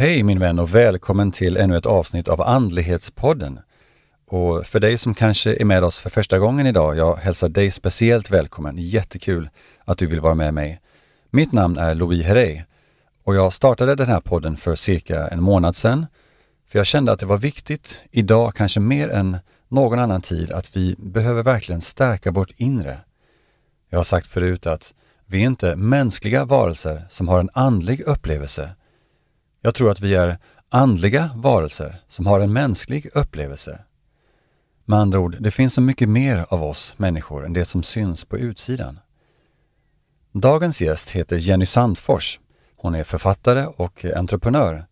Hej min vän och välkommen till ännu ett avsnitt av Andlighetspodden. Och för dig som kanske är med oss för första gången idag, jag hälsar dig speciellt välkommen. Jättekul att du vill vara med mig. Mitt namn är Louis Herrey och jag startade den här podden för cirka en månad sedan. För jag kände att det var viktigt, idag kanske mer än någon annan tid, att vi behöver verkligen stärka vårt inre. Jag har sagt förut att vi är inte mänskliga varelser som har en andlig upplevelse. Jag tror att vi är andliga varelser som har en mänsklig upplevelse. Med andra ord, det finns så mycket mer av oss människor än det som syns på utsidan. Dagens gäst heter Jenny Sandfors. Hon är författare och entreprenör.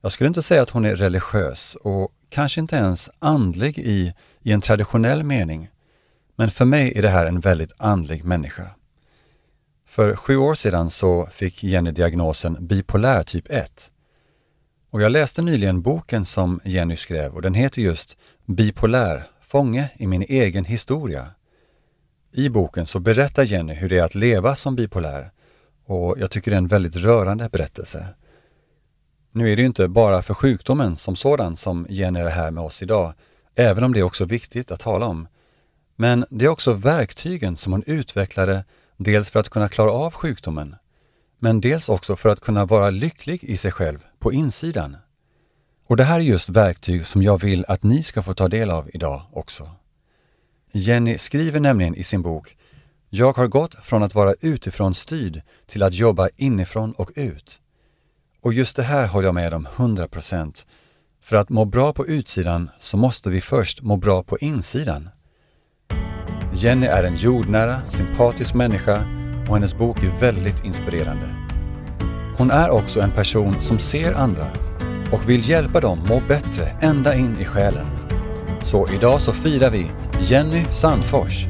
Jag skulle inte säga att hon är religiös och kanske inte ens andlig i, i en traditionell mening. Men för mig är det här en väldigt andlig människa. För sju år sedan så fick Jenny diagnosen bipolär typ 1. Och jag läste nyligen boken som Jenny skrev och den heter just Bipolär, fånge i min egen historia. I boken så berättar Jenny hur det är att leva som bipolär och jag tycker det är en väldigt rörande berättelse. Nu är det ju inte bara för sjukdomen som sådan som Jenny är här med oss idag, även om det är också viktigt att tala om. Men det är också verktygen som hon utvecklade, dels för att kunna klara av sjukdomen, men dels också för att kunna vara lycklig i sig själv på insidan. Och det här är just verktyg som jag vill att ni ska få ta del av idag också. Jenny skriver nämligen i sin bok Jag har gått från att vara utifrån styrd till att jobba inifrån och ut. Och just det här håller jag med om 100 procent. För att må bra på utsidan så måste vi först må bra på insidan. Jenny är en jordnära, sympatisk människa och hennes bok är väldigt inspirerande. Hon är också en person som ser andra och vill hjälpa dem må bättre ända in i själen. Så idag så firar vi Jenny Sandfors.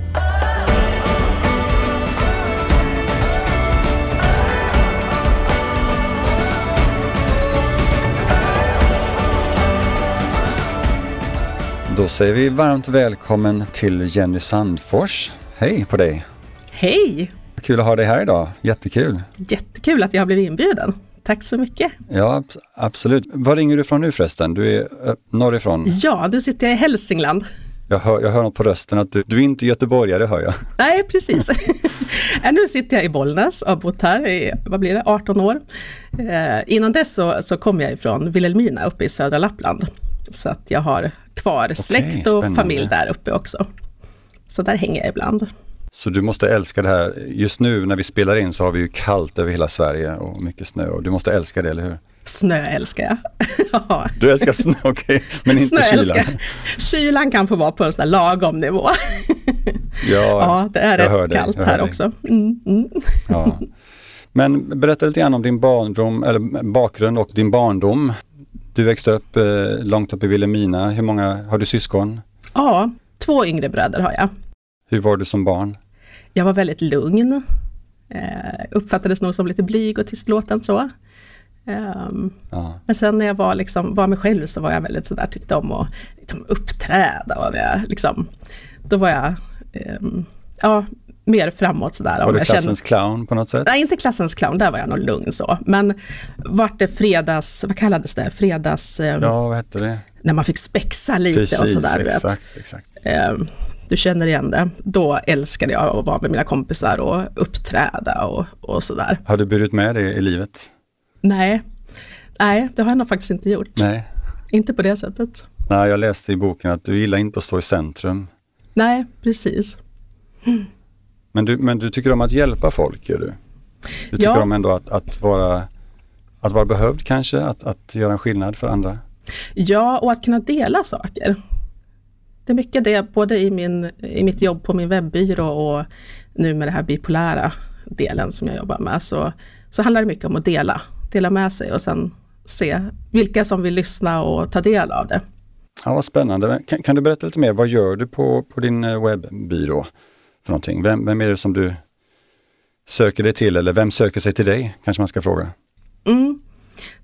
Då säger vi varmt välkommen till Jenny Sandfors. Hej på dig! Hej! Kul att ha dig här idag, jättekul! Jättekul att jag har blivit inbjuden. Tack så mycket! Ja, absolut. Var ringer du ifrån nu förresten? Du är norrifrån? Ja, du sitter jag i Hälsingland. Jag hör, jag hör något på rösten att du, du är inte göteborgare hör jag. Nej, precis. nu sitter jag i Bollnäs och har bott här i, vad blir det, 18 år. Eh, innan dess så, så kom jag ifrån Vilhelmina uppe i södra Lappland. Så att jag har kvar släkt och spännande. familj där uppe också. Så där hänger jag ibland. Så du måste älska det här. Just nu när vi spelar in så har vi ju kallt över hela Sverige och mycket snö och du måste älska det, eller hur? Snö älskar jag. Du älskar snö, okej, okay. men inte kylan? Kylan kan få vara på en sån lagom nivå. Ja, ja det är rätt kallt här också. Mm, mm. Ja. Men berätta lite grann om din barndom, eller bakgrund och din barndom. Du växte upp eh, långt upp i Vilhelmina. Hur många, har du syskon? Ja, två yngre bröder har jag. Hur var du som barn? Jag var väldigt lugn. Eh, uppfattades nog som lite blyg och tystlåten så. Um, ja. Men sen när jag var, liksom, var mig själv så var jag väldigt sådär, tyckte om att liksom, uppträda. Och det, liksom, då var jag um, ja, mer framåt sådär. Var du klassens kände... clown på något sätt? Nej, inte klassens clown, där var jag nog lugn så. Men vart det fredags, vad kallades det, fredags... Um, ja, vad hette det? När man fick spexa lite Precis, och sådär. Exakt, exakt. Um, du känner igen det. Då älskade jag att vara med mina kompisar och uppträda och, och sådär. Har du burit med det i livet? Nej. Nej, det har jag nog faktiskt inte gjort. Nej. Inte på det sättet. Nej, jag läste i boken att du gillar inte att stå i centrum. Nej, precis. Mm. Men, du, men du tycker om att hjälpa folk, gör du? Du tycker ja. om ändå att, att, vara, att vara behövd kanske, att, att göra en skillnad för andra? Ja, och att kunna dela saker. Det är mycket det, både i, min, i mitt jobb på min webbyrå och nu med det här bipolära delen som jag jobbar med, så, så handlar det mycket om att dela, dela med sig och sen se vilka som vill lyssna och ta del av det. Ja, vad spännande. Kan, kan du berätta lite mer, vad gör du på, på din eh, webbyrå? För någonting? Vem, vem är det som du söker dig till eller vem söker sig till dig, kanske man ska fråga? Mm.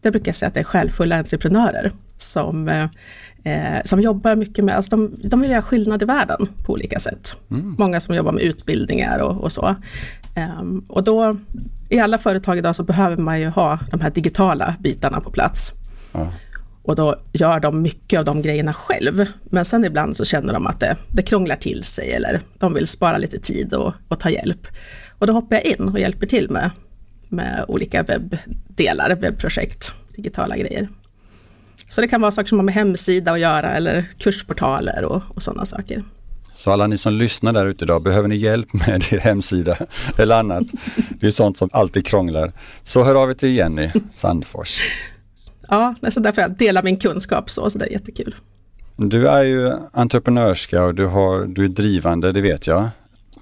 Där brukar jag säga att det är självfulla entreprenörer som, eh, som jobbar mycket med, alltså de, de vill göra skillnad i världen på olika sätt. Mm. Många som jobbar med utbildningar och, och så. Um, och då, i alla företag idag så behöver man ju ha de här digitala bitarna på plats. Ja. Och då gör de mycket av de grejerna själv. Men sen ibland så känner de att det, det krånglar till sig eller de vill spara lite tid och, och ta hjälp. Och då hoppar jag in och hjälper till med, med olika webbdelar, webbprojekt, digitala grejer. Så det kan vara saker som har med hemsida att göra eller kursportaler och, och sådana saker. Så alla ni som lyssnar där ute idag, behöver ni hjälp med er hemsida eller annat? Det är sånt som alltid krånglar. Så hör av er till Jenny Sandfors. Ja, så därför jag delar min kunskap så, så det är jättekul. Du är ju entreprenörska och du, har, du är drivande, det vet jag.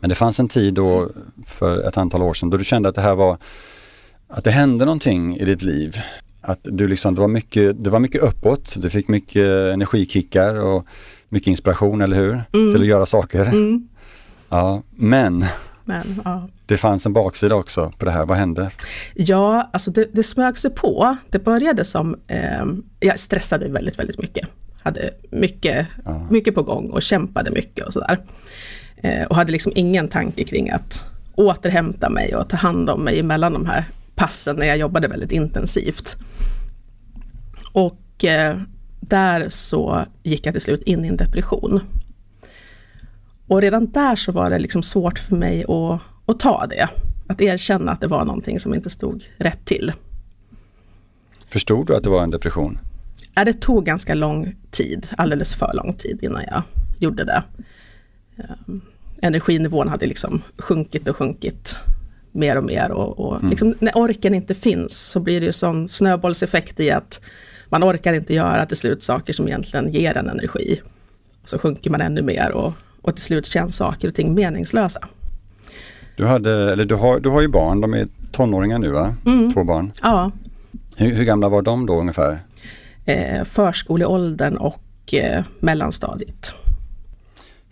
Men det fanns en tid då för ett antal år sedan då du kände att det här var, att det hände någonting i ditt liv. Att du liksom, det var mycket, det var mycket uppåt, du fick mycket energikickar och mycket inspiration, eller hur? Mm. Till att göra saker. Mm. Ja, men, men ja. det fanns en baksida också på det här. Vad hände? Ja, alltså det, det smög sig på. Det började som, eh, jag stressade väldigt, väldigt mycket. Hade mycket, ja. mycket på gång och kämpade mycket och sådär. Eh, och hade liksom ingen tanke kring att återhämta mig och ta hand om mig mellan de här passen när jag jobbade väldigt intensivt. Och eh, där så gick jag till slut in i en depression. Och redan där så var det liksom svårt för mig att, att ta det. Att erkänna att det var någonting som inte stod rätt till. Förstod du att det var en depression? Ja, det tog ganska lång tid, alldeles för lång tid innan jag gjorde det. Um, energinivån hade liksom sjunkit och sjunkit mer och mer och, och mm. liksom, när orken inte finns så blir det ju sån snöbollseffekt i att man orkar inte göra till slut saker som egentligen ger en energi. Så sjunker man ännu mer och, och till slut känns saker och ting meningslösa. Du, hade, eller du, har, du har ju barn, de är tonåringar nu va? Mm. Två barn. Ja. Hur, hur, gamla var de då ungefär? Eh, förskoleåldern och eh, mellanstadiet.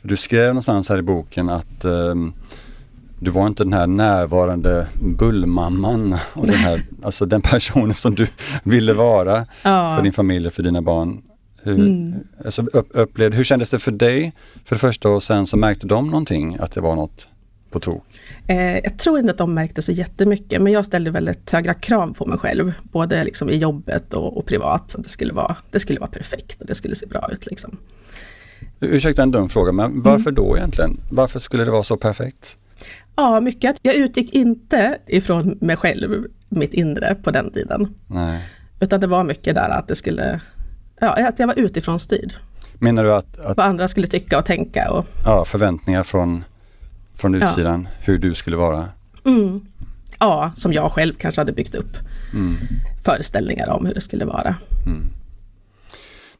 Du skrev någonstans här i boken att eh, du var inte den här närvarande bullmamman och den, här, alltså den personen som du ville vara ja. för din familj och för dina barn. Hur, mm. alltså, upp, upplevde, hur kändes det för dig för det första och sen så märkte de någonting att det var något på tok? Eh, jag tror inte att de märkte så jättemycket men jag ställde väldigt höga krav på mig själv. Både liksom i jobbet och, och privat. Det skulle, vara, det skulle vara perfekt och det skulle se bra ut. Liksom. Ursäkta en dum fråga men varför mm. då egentligen? Varför skulle det vara så perfekt? Ja, mycket. Jag utgick inte ifrån mig själv, mitt inre på den tiden. Nej. Utan det var mycket där att det skulle, ja, att jag var utifrån styrd. Menar du att, att... Vad andra skulle tycka och tänka. Och... Ja, förväntningar från, från utsidan, ja. hur du skulle vara. Mm. Ja, som jag själv kanske hade byggt upp mm. föreställningar om hur det skulle vara. Mm.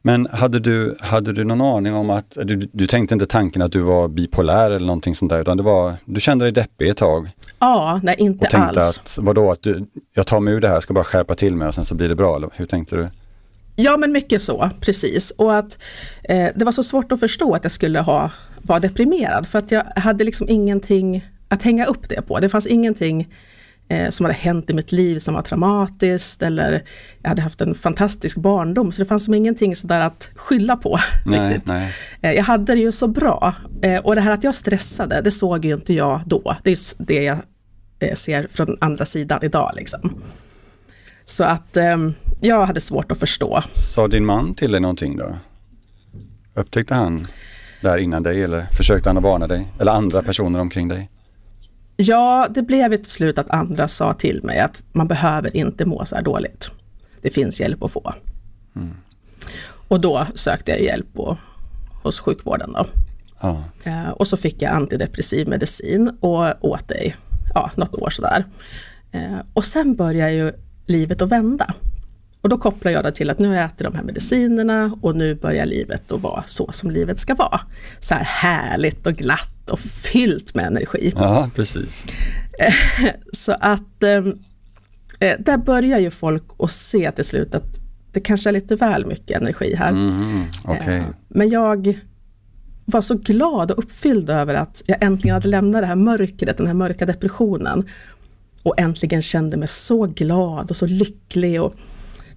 Men hade du, hade du någon aning om att, du, du tänkte inte tanken att du var bipolär eller någonting sånt där, utan det var, du kände dig deppig ett tag? Ja, nej inte och tänkte alls. Att, vadå, att du, jag tar mig ur det här, ska bara skärpa till mig och sen så blir det bra, eller hur tänkte du? Ja, men mycket så, precis. Och att eh, det var så svårt att förstå att jag skulle ha, vara deprimerad, för att jag hade liksom ingenting att hänga upp det på. Det fanns ingenting eh, som hade hänt i mitt liv som var traumatiskt eller jag hade haft en fantastisk barndom så det fanns som ingenting sådär att skylla på. Nej, nej. Eh, jag hade det ju så bra eh, och det här att jag stressade det såg ju inte jag då. Det är det jag eh, ser från andra sidan idag liksom. Så att ehm, jag hade svårt att förstå. Sa din man till dig någonting då? Upptäckte han där innan dig eller försökte han att varna dig? Eller andra personer omkring dig? Ja, det blev till slut att andra sa till mig att man behöver inte må så här dåligt. Det finns hjälp att få. Mm. Och då sökte jag hjälp på, hos sjukvården. Då. Ja. Eh, och så fick jag antidepressiv medicin och åt det ja, något år sådär. Eh, och sen började ju livet att vända. Och då kopplar jag det till att nu har jag ätit de här medicinerna och nu börjar livet att vara så som livet ska vara. Så här härligt och glatt och fyllt med energi. Ja, precis. så att ehm, eh, där börjar ju folk att se till slut att det kanske är lite väl mycket energi här. Mm, okay. eh, men jag var så glad och uppfylld över att jag äntligen hade lämnat det här mörkret, den här mörka depressionen och äntligen kände mig så glad och så lycklig och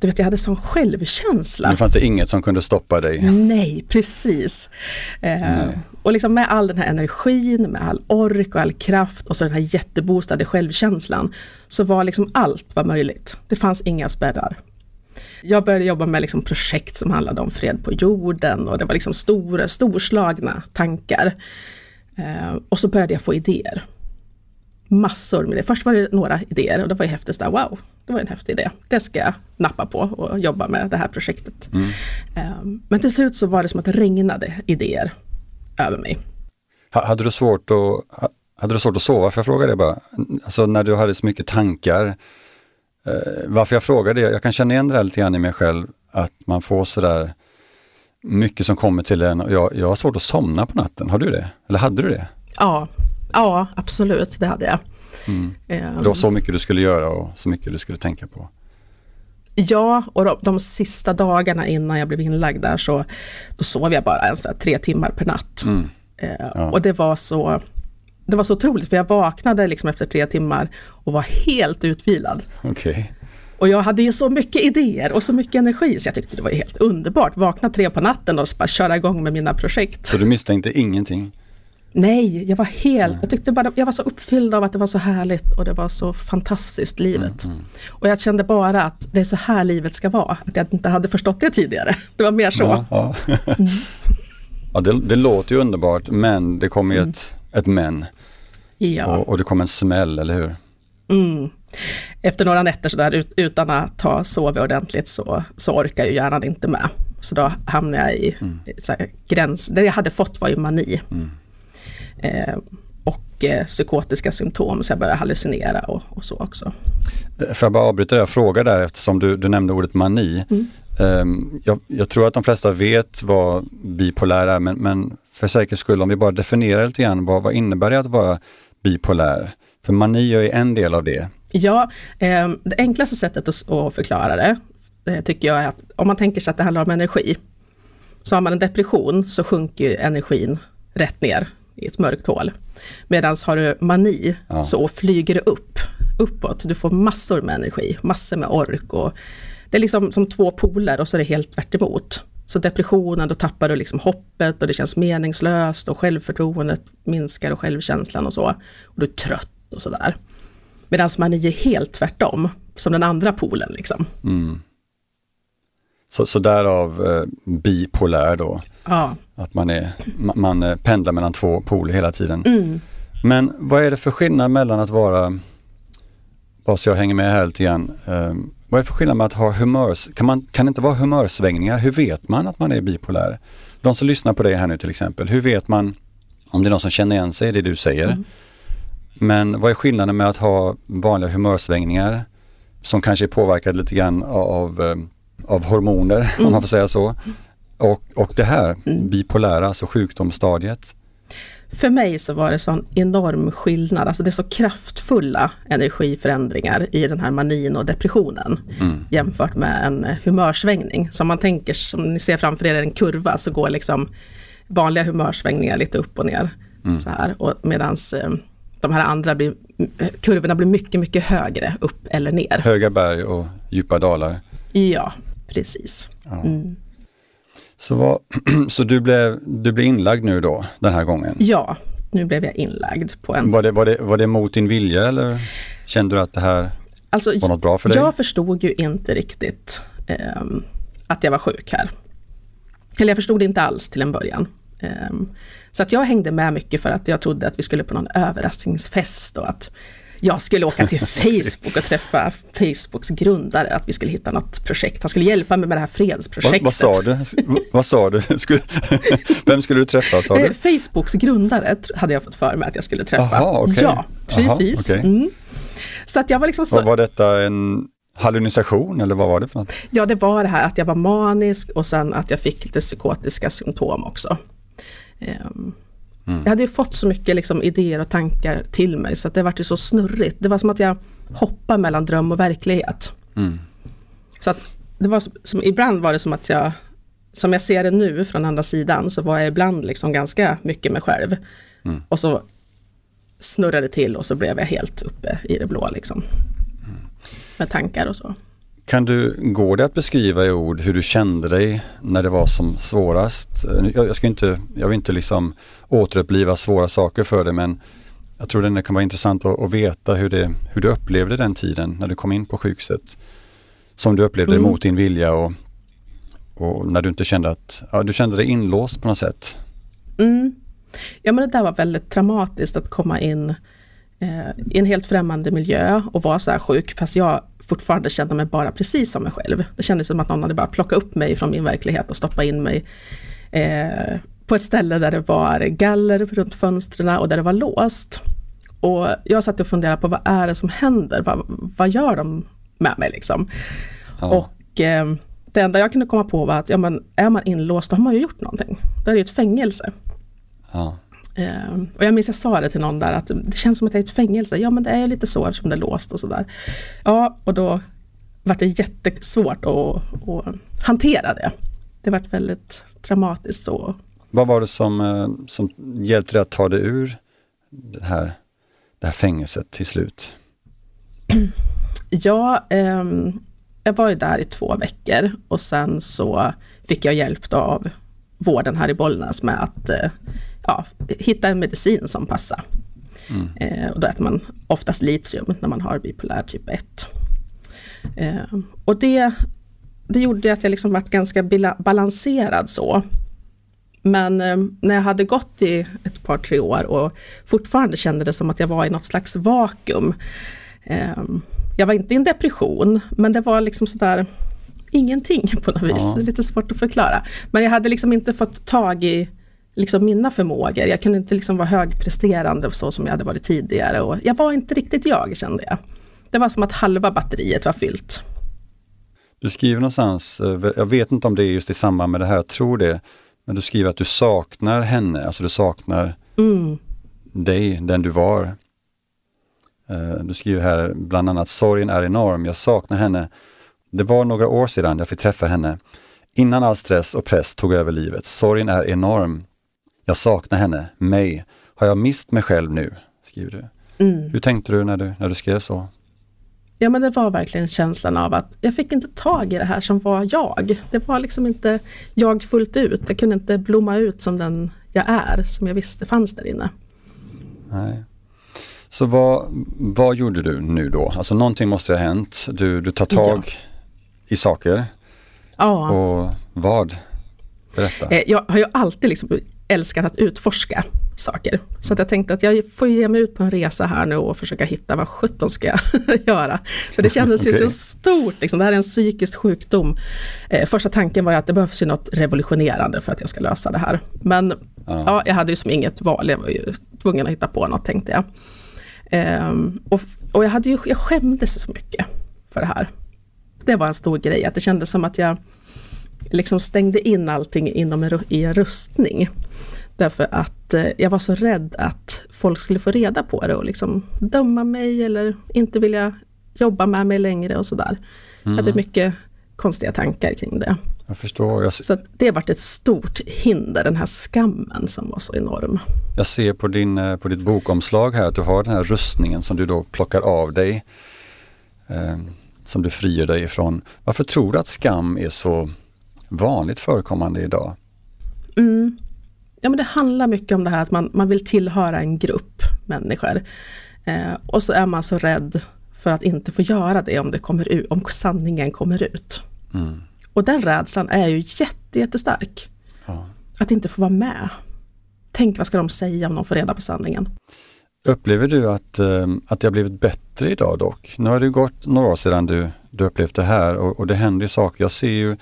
du vet jag hade sån självkänsla. Nu fanns det inget som kunde stoppa dig. Nej, precis. Eh, Nej. Och liksom med all den här energin, med all ork och all kraft och så den här jätteboostade självkänslan så var liksom allt var möjligt. Det fanns inga spärrar. Jag började jobba med liksom projekt som handlade om fred på jorden och det var liksom stora, storslagna tankar. Eh, och så började jag få idéer. Massor med det. Först var det några idéer och det var ju häftigt, där, wow, det var en häftig idé. Det ska jag nappa på och jobba med det här projektet. Mm. Eh, men till slut så var det som att det regnade idéer över mig. Hade du svårt att, hade du svårt att sova? För jag fråga det bara. Alltså när du hade så mycket tankar. Eh, varför jag frågar det, jag kan känna igen det lite grann i mig själv, att man får sådär mycket som kommer till en och jag, jag har svårt att somna på natten. Har du det? Eller hade du det? Ja, ja absolut det hade jag. Mm. Um, det var så mycket du skulle göra och så mycket du skulle tänka på. Ja, och de, de sista dagarna innan jag blev inlagd där så då sov jag bara en, så här, tre timmar per natt. Mm. Eh, ja. Och det var så det var så otroligt för jag vaknade liksom efter tre timmar och var helt utvilad. Okay. Och jag hade ju så mycket idéer och så mycket energi så jag tyckte det var helt underbart. Vakna tre på natten och bara köra igång med mina projekt. Så du misstänkte ingenting? Nej, jag var helt, jag tyckte bara, jag var så uppfylld av att det var så härligt och det var så fantastiskt livet. Mm, mm. Och jag kände bara att det är så här livet ska vara, att jag inte hade förstått det tidigare. Det var mer så. Ja, ja. mm. ja det, det, låter ju underbart men det kommer ju mm. ett, ett men. Ja. Och, och det kom en smäll, eller hur? Mm. Efter några nätter så där, utan att ha sovit ordentligt så, så orkar ju hjärnan inte med. Så då hamnade jag i mm. här, gräns, det jag hade fått var ju mani. Eh, och eh, psykotiska symptom, så jag började hallucinera och, och, så också. Eh, får jag bara avbryta och fråga där eftersom du, du nämnde ordet mani. Mm. Um, jag, jag, tror att de flesta vet vad bipolär är men, men för säkerhets skull om vi bara definierar lite grann, vad, vad innebär det att vara bipolär? För mani är en del av det. Ja, eh, det enklaste sättet att, att förklara det, tycker jag är att om man tänker sig att det handlar om energi, så har man en depression så sjunker energin rätt ner i ett mörkt hål. Medan har du mani ja. så flyger det upp, uppåt. Du får massor med energi, massor med ork och det är liksom som två poler och så är det helt tvärt emot. Så depressionen, då tappar du liksom hoppet och det känns meningslöst och självförtroendet minskar och självkänslan och så. Och du är trött och sådär. Medan mani är helt tvärtom, som den andra polen liksom. Mm. Så, så därav eh, bipolär då? Ja. Att man, är, man, man eh, pendlar mellan två poler hela tiden. Mm. Men vad är det för skillnad mellan att vara, bara så jag hänger med här lite grann, eh, vad är det för skillnad med att ha humörs, kan, man, kan det inte vara humörsvängningar? Hur vet man att man är bipolär? De som lyssnar på dig här nu till exempel, hur vet man om det är någon som känner igen sig i det du säger? Mm. Men vad är skillnaden med att ha vanliga humörsvängningar som kanske är påverkade lite grann av, eh, av hormoner, mm. om man mm. får säga så. Och, och det här mm. bipolära, alltså sjukdomsstadiet. För mig så var det sån enorm skillnad, alltså det är så kraftfulla energiförändringar i den här manin och depressionen mm. jämfört med en humörsvängning. Som man tänker, som ni ser framför er en kurva så går liksom vanliga humörsvängningar lite upp och ner. Mm. Så här. Och medans eh, de här andra blir, kurvorna blir mycket, mycket högre upp eller ner. Höga berg och djupa dalar. Ja, precis. Ja. Mm. Så, vad, så du, blev, du blev inlagd nu då, den här gången? Ja, nu blev jag inlagd på en... Var det, var det, var det mot din vilja eller kände du att det här alltså, var något bra för dig? Jag förstod ju inte riktigt eh, att jag var sjuk här. Eller jag förstod inte alls till en början. Eh, så att jag hängde med mycket för att jag trodde att vi skulle på någon överraskningsfest och att jag skulle åka till Facebook och träffa Facebooks grundare, att vi skulle hitta något projekt. Han skulle hjälpa mig med det här fredsprojektet. Vad, sa du? vad sa du? Vem skulle du träffa? Sa du? Eh, Facebooks grundare hade jag fått för mig att jag skulle träffa. Aha, okay. Ja, precis. Aha, okay. mm. Så att jag var liksom så... Var detta en hallucination eller vad var det för något? Ja, det var det här att jag var manisk och sen att jag fick lite psykotiska symptom också. Um, Mm. Jag hade ju fått så mycket liksom, idéer och tankar till mig så att det var så snurrigt. Det var som att jag hoppade mellan dröm och verklighet. Mm. Så att det var som, ibland var det som att jag, som jag ser det nu från andra sidan, så var jag ibland liksom ganska mycket mig själv. Mm. Och så snurrade det till och så blev jag helt uppe i det blå liksom. Mm. Med tankar och så. Kan du, går det att beskriva i ord hur du kände dig när det var som svårast? Jag, jag ska inte, jag vill inte liksom återuppliva svåra saker för dig men jag tror det kan vara intressant att, att, veta hur, det, hur du upplevde den tiden när du kom in på sjukhuset. Som du upplevde mm. mot din vilja och, och när du inte kände att, ja, du kände dig inlåst på något sätt. Mm. Ja men det där var väldigt traumatiskt att komma in eh, i en helt främmande miljö och vara så här sjuk fast jag fortfarande kände mig bara precis som mig själv. Det kändes som att någon hade bara plockat upp mig från min verklighet och stoppat in mig eh, på ett ställe där det var galler runt fönstren och där det var låst. Och jag satt och funderade på vad är det som händer? Vad, vad gör de med mig liksom? Ja. Och eh, det enda jag kunde komma på var att ja, men är man inlåst då har man ju gjort någonting. Då är det ju ett fängelse. Ja. Eh, och jag minns jag sa det till någon där att det känns som att det är ett fängelse. Ja men det är lite så eftersom det är låst och sådär. Ja och då var det jättesvårt att, att hantera det. Det var väldigt dramatiskt så. Vad var det som, eh, som hjälpte dig att ta dig ur det här, det här fängelset till slut? Ja, eh, jag var ju där i två veckor och sen så fick jag hjälp av vården här i Bollnäs med att eh, ja, hitta en medicin som passar. Mm. Eh, och då äter man oftast litium när man har bipolär typ 1. Eh, och det, det gjorde att jag liksom vart ganska balanserad så. Men eh, när jag hade gått i ett par, tre år och fortfarande kände det som att jag var i något slags vakuum. Jag var inte i en depression, men det var liksom sådär ingenting på något vis. Ja. Lite svårt att förklara. Men jag hade liksom inte fått tag i liksom mina förmågor. Jag kunde inte liksom vara högpresterande så som jag hade varit tidigare. Och jag var inte riktigt jag kände jag. Det var som att halva batteriet var fyllt. Du skriver någonstans, eh, jag vet inte om det är just i samband med det här, jag tror det, men du skriver att du saknar henne, alltså du saknar mm. dig, den du var. Eh, du skriver här bland annat, sorgen är enorm, jag saknar henne. Det var några år sedan jag fick träffa henne. Innan all stress och press tog över livet. Sorgen är enorm. Jag saknar henne, mig. Har jag mist mig själv nu? skriver du. Mm. Hur tänkte du när, du när du skrev så? Ja men det var verkligen känslan av att jag fick inte tag i det här som var jag. Det var liksom inte jag fullt ut. Jag kunde inte blomma ut som den jag är, som jag visste fanns där inne. Nej. Så vad, vad gjorde du nu då? Alltså någonting måste ha hänt. Du, du tar tag ja. i saker. Ja. Och vad? Berätta. Eh, jag har ju alltid liksom älskat att utforska saker. Så att jag tänkte att jag får ge mig ut på en resa här nu och försöka hitta vad sjutton ska jag göra. För det kändes okay. ju så stort, liksom. det här är en psykisk sjukdom. Eh, första tanken var att det behövs ju något revolutionerande för att jag ska lösa det här. Men ah. ja, jag hade ju som inget val, jag var ju tvungen att hitta på något tänkte jag. Eh, och, och jag, hade ju, jag skämdes så mycket för det här. Det var en stor grej, att det kändes som att jag liksom stängde in allting inom i en rustning. Därför att eh, jag var så rädd att folk skulle få reda på det och liksom döma mig eller inte vilja jobba med mig längre och sådär. Mm. Jag hade mm. mycket konstiga tankar kring det. Jag förstår. Jag så det har varit ett stort hinder, den här skammen som var så enorm. Jag ser på, din, eh, på ditt bokomslag här att du har den här rustningen som du då plockar av dig. Eh, som du frigör dig ifrån. Varför tror du att skam är så vanligt förekommande idag? Mm. Ja, men det handlar mycket om det här att man, man vill tillhöra en grupp människor. Eh, och så är man så rädd för att inte få göra det om, det kommer ut, om sanningen kommer ut. Mm. Och den rädslan är ju jätte, jättestark. Ja. Att inte få vara med. Tänk vad ska de säga om de får reda på sanningen? Upplever du att, eh, att det har blivit bättre idag dock? Nu har det gått några år sedan du, du upplevt det här och, och det händer ju saker. Jag ser ju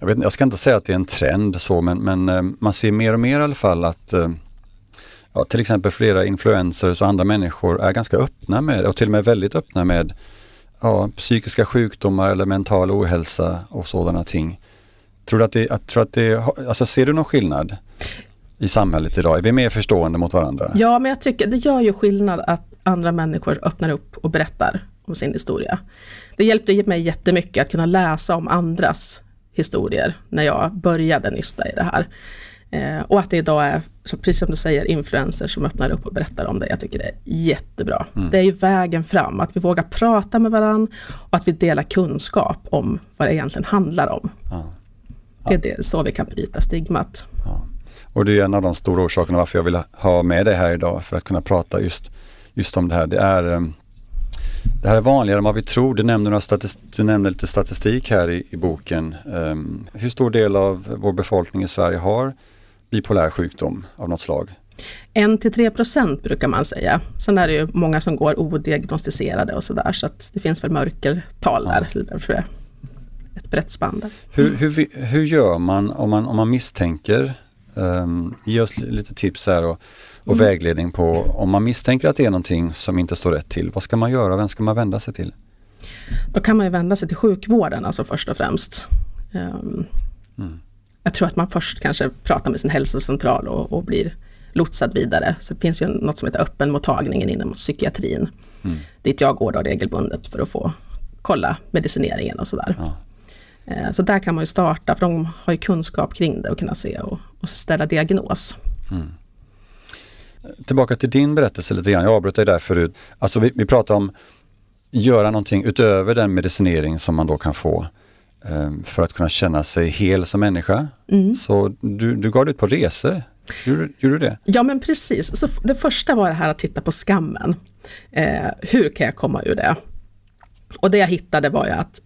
jag, vet, jag ska inte säga att det är en trend så men, men eh, man ser mer och mer i alla fall att eh, ja, till exempel flera influencers och andra människor är ganska öppna med och till och med väldigt öppna med ja, psykiska sjukdomar eller mental ohälsa och sådana ting. Tror du att det, att, tror att det, alltså ser du någon skillnad i samhället idag? Är vi mer förstående mot varandra? Ja, men jag tycker det gör ju skillnad att andra människor öppnar upp och berättar om sin historia. Det hjälpte mig jättemycket att kunna läsa om andras historier när jag började nysta i det här. Eh, och att det idag är, precis som du säger, influencers som öppnar upp och berättar om det. Jag tycker det är jättebra. Mm. Det är ju vägen fram, att vi vågar prata med varandra och att vi delar kunskap om vad det egentligen handlar om. Ja. Ja. Det är det, så vi kan bryta stigmat. Ja. Och det är en av de stora orsakerna varför jag vill ha med dig här idag för att kunna prata just, just om det här. Det är eh, det här är vanligare än vad vi tror. Du nämnde, några du nämnde lite statistik här i, i boken. Um, hur stor del av vår befolkning i Sverige har bipolär sjukdom av något slag? 1-3 procent brukar man säga. Sen är det ju många som går odiagnostiserade och sådär så att det finns väl mörkertal där. Ja. Därför är ett brett spann där. Hur, hur, hur gör man om man, om man misstänker? Um, ge oss lite tips här och, och mm. vägledning på om man misstänker att det är någonting som inte står rätt till. Vad ska man göra? Vem ska man vända sig till? Då kan man ju vända sig till sjukvården alltså först och främst. Um, mm. Jag tror att man först kanske pratar med sin hälsocentral och, och blir lotsad vidare. Så det finns ju något som heter öppenmottagningen inom psykiatrin. Mm. Dit jag går då regelbundet för att få kolla medicineringen och sådär. Ja. Eh, så där kan man ju starta för de har ju kunskap kring det och kunna se och, och ställa diagnos. Mm. Tillbaka till din berättelse lite grann, jag avbröt dig där förut. Alltså vi, vi pratar om göra någonting utöver den medicinering som man då kan få Ehm, för att kunna känna sig hel som människa. Mm. Så du, du gav dig ut på resor. Gjorde, gjorde du det? Ja men precis. Så det första var det här att titta på skammen. Eh, hur kan jag komma ur det? Och det jag hittade var ju att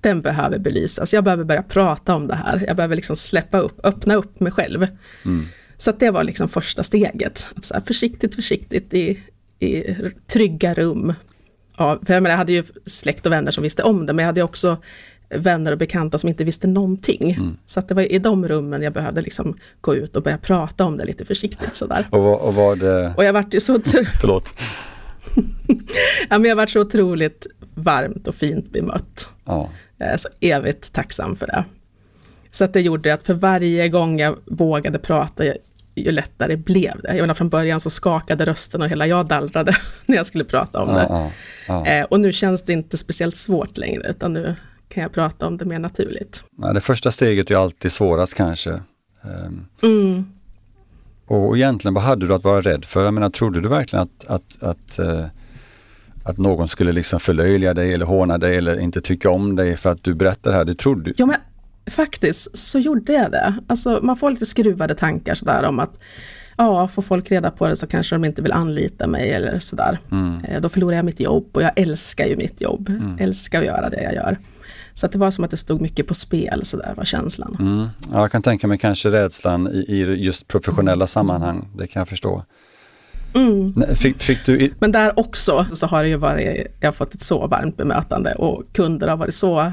den behöver belysas. Jag behöver börja prata om det här. Jag behöver liksom släppa upp, öppna upp mig själv. Mm. Så det var liksom första steget. Att så här, försiktigt, försiktigt i, i trygga rum. Ja, för jag, menar, jag hade ju släkt och vänner som visste om det, men jag hade också vänner och bekanta som inte visste någonting. Mm. Så att det var i de rummen jag behövde liksom gå ut och börja prata om det lite försiktigt sådär. Och, vad, och var det... Och jag vart ju så... Förlåt. ja, men jag vart så otroligt varmt och fint bemött. Ja. Jag är så evigt tacksam för det. Så att det gjorde att för varje gång jag vågade prata, ju lättare blev det. Jag menar, från början så skakade rösten och hela jag dallrade när jag skulle prata om det. Ja, ja, ja. Eh, och nu känns det inte speciellt svårt längre, utan nu kan jag prata om det mer naturligt. Ja, det första steget är alltid svårast kanske. Ehm, mm. Och egentligen, vad hade du att vara rädd för? Jag menar, trodde du verkligen att, att, att, uh, att någon skulle liksom förlöjliga dig eller håna dig eller inte tycka om dig för att du berättar det här? Det trodde du? Ja, men faktiskt så gjorde jag det. Alltså, man får lite skruvade tankar sådär om att ja, får folk reda på det så kanske de inte vill anlita mig eller sådär. Mm. Eh, då förlorar jag mitt jobb och jag älskar ju mitt jobb. Mm. Älskar att göra det jag gör. Så det var som att det stod mycket på spel, så där var känslan. Mm. Ja, jag kan tänka mig kanske rädslan i, i just professionella sammanhang, det kan jag förstå. Mm. Fick, fick, du... Men där också så har det ju varit, jag har fått ett så varmt bemötande och kunder har varit så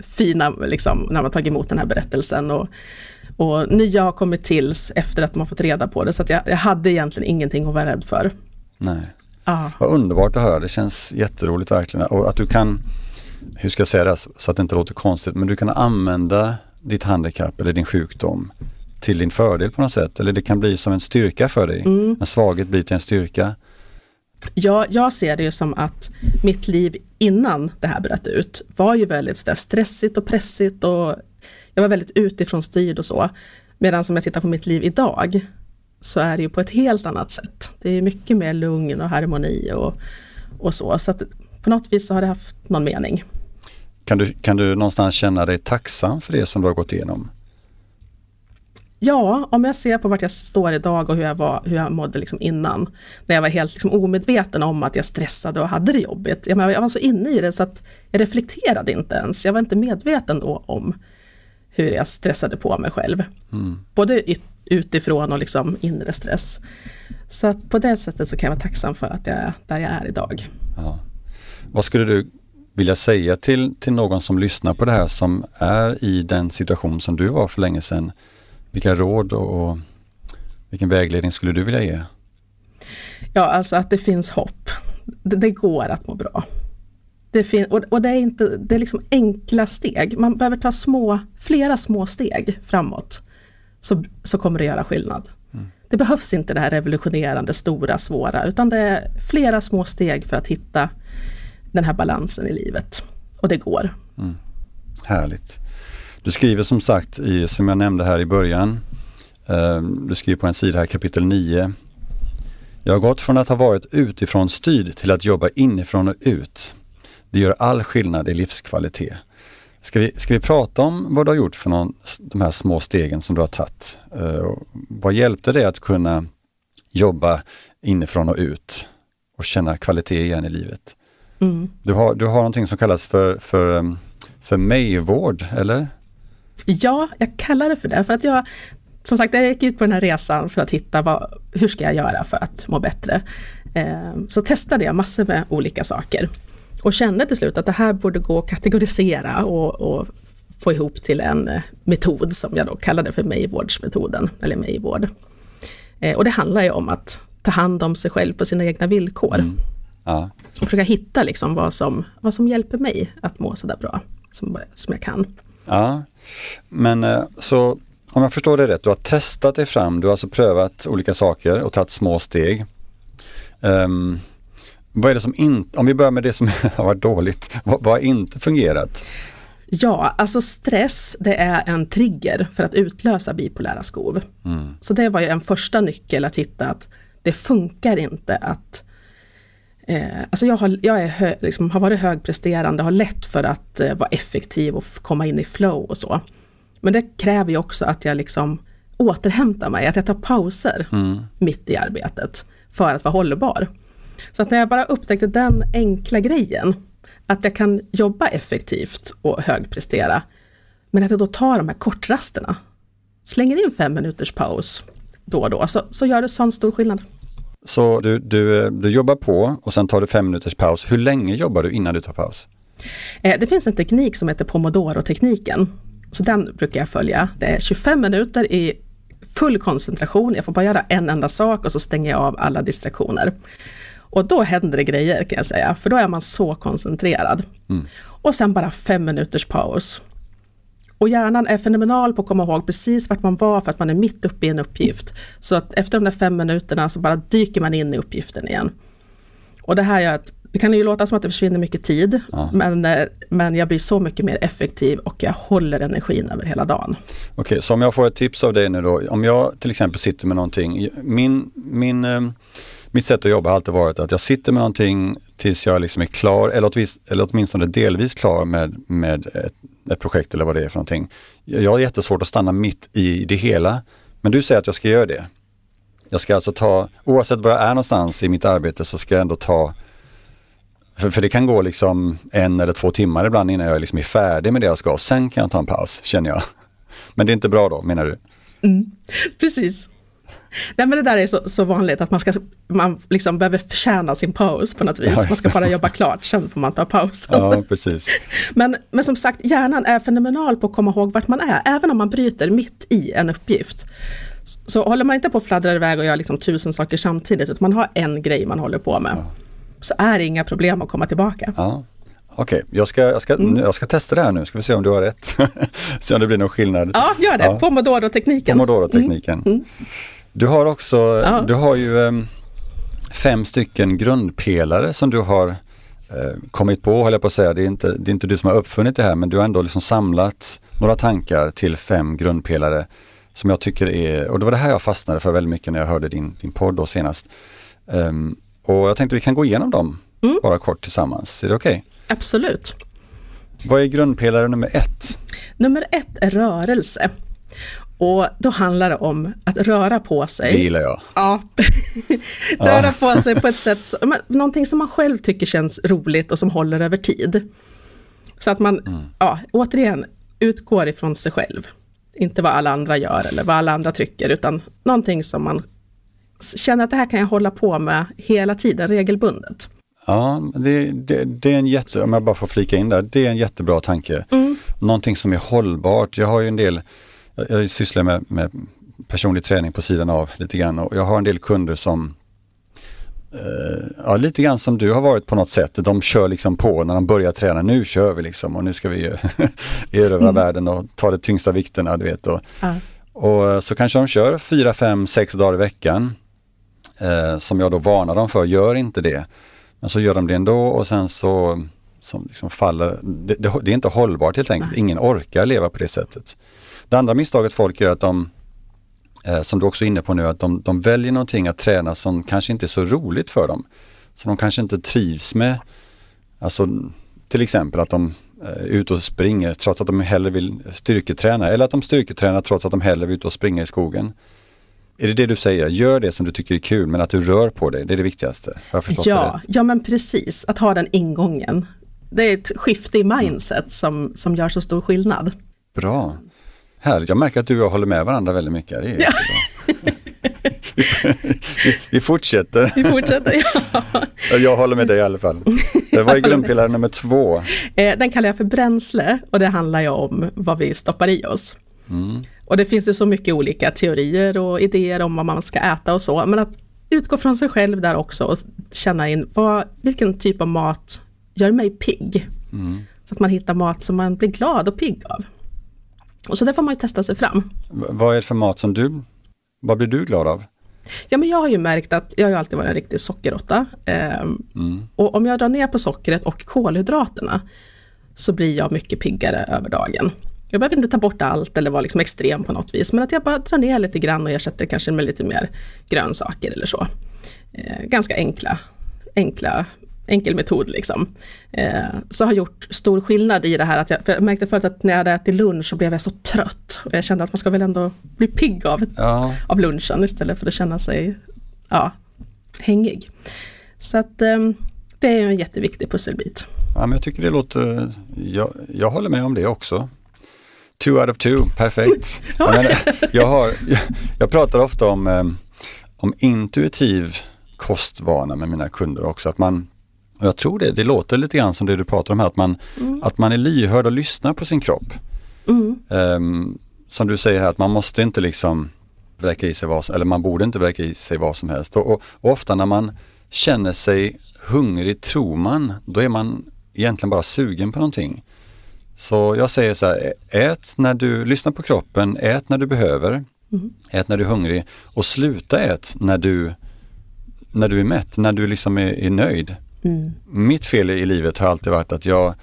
fina liksom, när man tagit emot den här berättelsen. Och, och nya har kommit till efter att har fått reda på det, så jag, jag hade egentligen ingenting att vara rädd för. Nej. Ah. Vad underbart att höra, det känns jätteroligt verkligen. Och att du kan hur ska jag säga det så att det inte låter konstigt, men du kan använda ditt handikapp eller din sjukdom till din fördel på något sätt. Eller det kan bli som en styrka för dig. Mm. En svaghet blir till en styrka. Ja, jag ser det ju som att mitt liv innan det här bröt ut var ju väldigt stressigt och pressigt och jag var väldigt utifrån styrd och så. Medan som jag tittar på mitt liv idag så är det ju på ett helt annat sätt. Det är mycket mer lugn och harmoni och, och så. Så att på något vis så har det haft någon mening. Kan du, kan du någonstans känna dig tacksam för det som du har gått igenom? Ja, om jag ser på vart jag står idag och hur jag, var, hur jag mådde liksom innan. När jag var helt liksom omedveten om att jag stressade och hade det jobbigt. Jag, menar, jag var så inne i det så att jag reflekterade inte ens. Jag var inte medveten då om hur jag stressade på mig själv. Mm. Både utifrån och liksom inre stress. Så att på det sättet så kan jag vara tacksam för att jag är där jag är idag. Ja. Vad skulle du vilja säga till, till någon som lyssnar på det här som är i den situation som du var för länge sedan? Vilka råd och, och vilken vägledning skulle du vilja ge? Ja, alltså att det finns hopp. Det, det går att må bra. Det fin- och, och, det är, inte, det är liksom enkla steg. Man behöver ta små, flera små steg framåt. Så, så kommer det göra skillnad. Mm. Det behövs inte det här revolutionerande, stora, svåra, utan det är flera små steg för att hitta den här balansen i livet. Och det går. Mm. Härligt. Du skriver som sagt, i, som jag nämnde här i början, Du skriver på en sida här, kapitel 9. Jag har gått från att ha varit utifrån styrd till att jobba inifrån och ut. Det gör all skillnad i livskvalitet. Ska vi, ska vi prata om vad du har gjort för någon, de här små stegen som du har tagit? Uh, vad hjälpte dig att kunna jobba inifrån och ut och känna kvalitet igen i livet? Mm. Du, har, du har någonting som kallas för, för, um, för mig-vård, eller? Ja, jag kallar det för det. För att jag, som sagt, jag gick ut på den här resan för att hitta vad, hur ska jag göra för att må bättre. Eh, så testade jag massor med olika saker och kände till slut att det här borde gå att kategorisera och, och få ihop till en eh, metod som jag då kallade för Mayvårdsmetoden, eller Mayvård. Eh, och det handlar ju om att ta hand om sig själv på sina egna villkor. Mm. Ja. Och försöka hitta liksom vad, som, vad som hjälper mig att må sådär bra som, som jag kan. Ja, men eh, så om jag förstår det rätt, du har testat dig fram, du har alltså prövat olika saker och tagit små steg. Um, vad är det som inte, om vi börjar med det som har varit dåligt, vad, vad har inte fungerat? Ja, alltså stress det är en trigger för att utlösa bipolära skov. Mm. Så det var ju en första nyckel att hitta att det funkar inte att eh, Alltså jag, har, jag är hö, liksom, har varit högpresterande, har lätt för att eh, vara effektiv och komma in i flow och så. Men det kräver ju också att jag liksom återhämtar mig, att jag tar pauser mm. mitt i arbetet för att vara hållbar. Så att när jag bara upptäckte den enkla grejen, att jag kan jobba effektivt och högprestera, men att jag då tar de här kortrasterna, slänger in fem minuters paus då och då, så, så gör det sån stor skillnad. Så du, du, du jobbar på och sen tar du fem minuters paus. Hur länge jobbar du innan du tar paus? Eh, det finns en teknik som heter pomodoro-tekniken. Så den brukar jag följa. Det är 25 minuter i full koncentration. Jag får bara göra en enda sak och så stänger jag av alla distraktioner. Och då händer det grejer kan jag säga, för då är man så koncentrerad. Mm. Och sen bara fem minuters paus. Och hjärnan är fenomenal på att komma ihåg precis vart man var för att man är mitt uppe i en uppgift. Så att efter de där fem minuterna så bara dyker man in i uppgiften igen. Och det här gör att det kan ju låta som att det försvinner mycket tid, ja. men, eh, men jag blir så mycket mer effektiv och jag håller energin över hela dagen. Okej, okay, så om jag får ett tips av dig nu då, om jag till exempel sitter med någonting, min, min eh, mitt sätt att jobba har alltid varit att jag sitter med någonting tills jag liksom är klar eller, åtvis, eller åtminstone delvis klar med, med ett, ett, projekt eller vad det är för någonting. Jag har jättesvårt att stanna mitt i det hela. Men du säger att jag ska göra det. Jag ska alltså ta, oavsett var jag är någonstans i mitt arbete så ska jag ändå ta för, för det kan gå liksom en eller två timmar ibland innan jag liksom är färdig med det jag ska sen kan jag ta en paus, känner jag. Men det är inte bra då, menar du? Mm, precis. Nej men det där är så, så vanligt att man, ska, man liksom behöver förtjäna sin paus på något vis. Ja, man ska bara jobba klart, sen får man ta pausen. Ja, precis. Men, men som sagt, hjärnan är fenomenal på att komma ihåg vart man är, även om man bryter mitt i en uppgift. Så, så håller man inte på att fladdra iväg och gör liksom tusen saker samtidigt, utan man har en grej man håller på med, ja. så är det inga problem att komma tillbaka. Ja. Okej, okay, jag, ska, jag, ska, mm. jag ska testa det här nu, ska vi se om du har rätt. se om det blir någon skillnad. Ja, gör det. Ja. Pomodoro-tekniken. Pomodoro-tekniken. Mm. Mm. Du har också, ja. du har ju um, fem stycken grundpelare som du har uh, kommit på, håller jag på att säga. Det är, inte, det är inte du som har uppfunnit det här, men du har ändå liksom samlat några tankar till fem grundpelare som jag tycker är, och det var det här jag fastnade för väldigt mycket när jag hörde din, din podd då senast. Um, och jag tänkte vi kan gå igenom dem mm. bara kort tillsammans. Är det okej? Okay? Absolut. Vad är grundpelare nummer ett? Nummer ett är rörelse. Och då handlar det om att röra på sig. Det gillar jag. Ja. röra ja. på sig på ett sätt, som, någonting som man själv tycker känns roligt och som håller över tid. Så att man, mm. ja, återigen, utgår ifrån sig själv. Inte vad alla andra gör eller vad alla andra tycker, utan någonting som man känner att det här kan jag hålla på med hela tiden, regelbundet. Ja, det, det, det, är en jätte, om jag bara får flika in där, det är en jättebra tanke. Mm. Någonting som är hållbart. Jag har ju en del jag sysslar med, med personlig träning på sidan av lite grann och jag har en del kunder som Uh, ja, lite grann som du har varit på något sätt. De kör liksom på när de börjar träna. Nu kör vi liksom och nu ska vi erövra mm. världen och ta de tyngsta vikterna. Du vet, och, uh. och så kanske de kör fyra, fem, sex dagar i veckan. Uh, som jag då varnar dem för, gör inte det. Men så gör de det ändå och sen så som liksom faller, det, det, det är inte hållbart helt enkelt. Ingen orkar leva på det sättet. Det andra misstaget folk gör är att de eh, som du också är inne på nu, att de, de väljer någonting att träna som kanske inte är så roligt för dem. Som de kanske inte trivs med. Alltså till exempel att de är ute och springer trots att de hellre vill styrketräna eller att de styrketränar trots att de hellre vill ut och springa i skogen. Är det det du säger? Gör det som du tycker är kul men att du rör på dig, det är det viktigaste? Har jag ja, ja, men precis. Att ha den ingången. Det är ett skifte i mindset mm. som, som gör så stor skillnad. Bra. Härligt, jag märker att du och jag håller med varandra väldigt mycket. Det är ja. vi, vi fortsätter. Vi fortsätter, ja. Jag håller med dig i alla fall. Det var grundpelare nummer två. Eh, den kallar jag för bränsle och det handlar ju om vad vi stoppar i oss. Mm. Och det finns ju så mycket olika teorier och idéer om vad man ska äta och så, men att utgå från sig själv där också och känna in vad, vilken typ av mat gör mig pigg. Mm. Så att man hittar mat som man blir glad och pigg av. Och så där får man ju testa sig fram. Vad är det för mat som du, vad blir du glad av? Ja men jag har ju märkt att jag har ju alltid varit en riktig sockerråtta. Eh, mm. Och om jag drar ner på sockret och kolhydraterna så blir jag mycket piggare över dagen. Jag behöver inte ta bort allt eller vara liksom extrem på något vis, men att jag bara drar ner lite grann och ersätter kanske med lite mer grönsaker eller så. Eh, ganska enkla, enkla enkel metod liksom. Eh, så har gjort stor skillnad i det här att jag, jag märkte förut att när jag hade ätit lunch så blev jag så trött. Och jag kände att man ska väl ändå bli pigg av, ja. av lunchen istället för att känna sig ja, hängig. Så att eh, det är en jätteviktig pusselbit. Ja, men jag tycker det låter, jag, jag håller med om det också. Two out of two, perfekt. jag, menar, jag, har, jag, pratar ofta om, eh, om intuitiv kostvana med mina kunder också. Att man, och jag tror det, det låter lite grann som det du pratar om här, att man, mm. att man är lyhörd och lyssnar på sin kropp. Mm. Um, som du säger här, att man måste inte liksom vräka i sig vad som, eller man borde inte vräka i sig vad som helst. Och, och, och, ofta när man känner sig hungrig, tror man, då är man egentligen bara sugen på någonting. Så jag säger så här, ät när du lyssnar på kroppen, ät när du behöver, mm. ät när du är hungrig och sluta ät när du, när du är mätt, när du liksom är, är nöjd. Mm. Mitt fel i livet har alltid varit att jag, eh,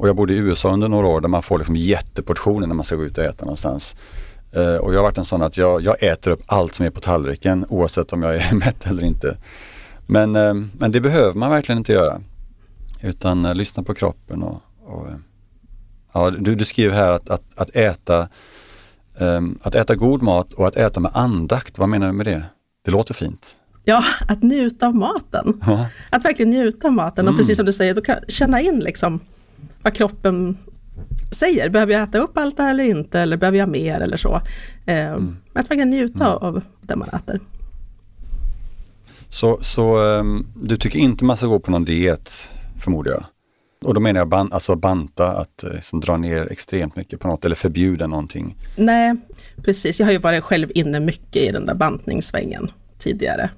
och jag bodde i USA under några år där man får liksom jätteportioner när man ska gå ut och äta någonstans. Eh, och jag har varit en sån att jag, jag äter upp allt som är på tallriken oavsett om jag är mätt eller inte. Men, eh, men det behöver man verkligen inte göra. Utan lyssna på kroppen och, och ja, du, du skriver här att, att, att äta um, att äta god mat och att äta med andakt, vad menar du med det? Det låter fint. Ja, att njuta av maten. Ja. Att verkligen njuta av maten och precis som du säger, då kan känna in liksom vad kroppen säger. Behöver jag äta upp allt det här eller inte? Eller behöver jag mer eller så? Eh, mm. Att verkligen njuta mm. av det man äter. Så, så um, du tycker inte man ska gå på någon diet förmodar jag? Och då menar jag ban alltså banta, att liksom, dra ner extremt mycket på något eller förbjuda någonting? Nej, precis. Jag har ju varit själv inne mycket i den där bantningssvängen tidigare.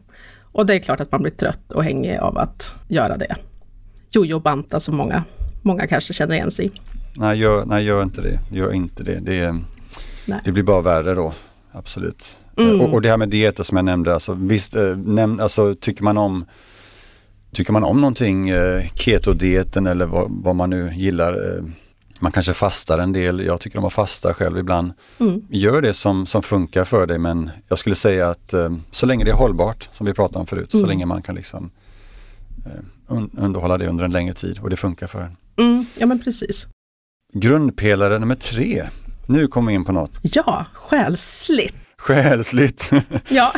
Och det är klart att man blir trött och hängig av att göra det. Jojo-banta som många, många kanske känner igen sig i. Nej gör, nej, gör inte det. Gör inte det. Det, det blir bara värre då. Absolut. Mm. Och, och, det här med dieter som jag nämnde, alltså, visst, eh, näm, alltså, tycker man om Tycker man om någonting, eh, keto-dieten eller vad, vad, man nu gillar, eh, man kanske fastar en del, jag tycker om att fasta själv ibland. Mm. Gör det som, som funkar för dig men jag skulle säga att eh, så länge det är hållbart, som vi pratade om förut, mm. så länge man kan liksom eh, underhålla det under en längre tid och det funkar för en. Mm, ja men precis. Grundpelare nummer tre, nu kommer vi in på något. Ja, själsligt. Själsligt. Ja.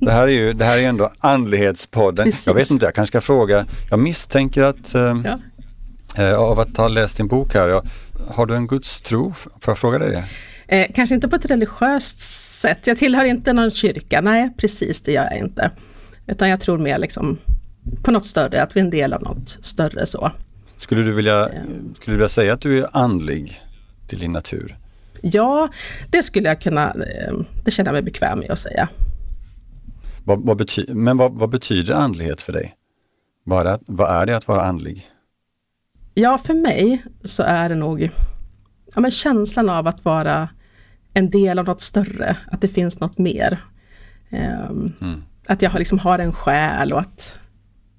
det här är ju det här är ändå andlighetspodden. Precis. Jag vet inte, jag kanske ska fråga, jag misstänker att eh, ja Eh, av att ha läst din bok här, har du en gudstro? Får jag fråga dig det? Eh, kanske inte på ett religiöst sätt. Jag tillhör inte någon kyrka, nej precis det gör jag inte. Utan jag tror mer liksom på något större, att vi är en del av något större så. Skulle du vilja, eh. skulle du vilja säga att du är andlig till din natur? Ja, det skulle jag kunna, eh, det känner jag mig bekväm med att säga. Vad, vad bety men vad, vad, betyder andlighet för dig? Vad är, vad är det att vara andlig? Ja, för mig så är det nog ja, men känslan av att vara en del av något större, att det finns något mer. Um, mm. Att jag liksom har en själ och att,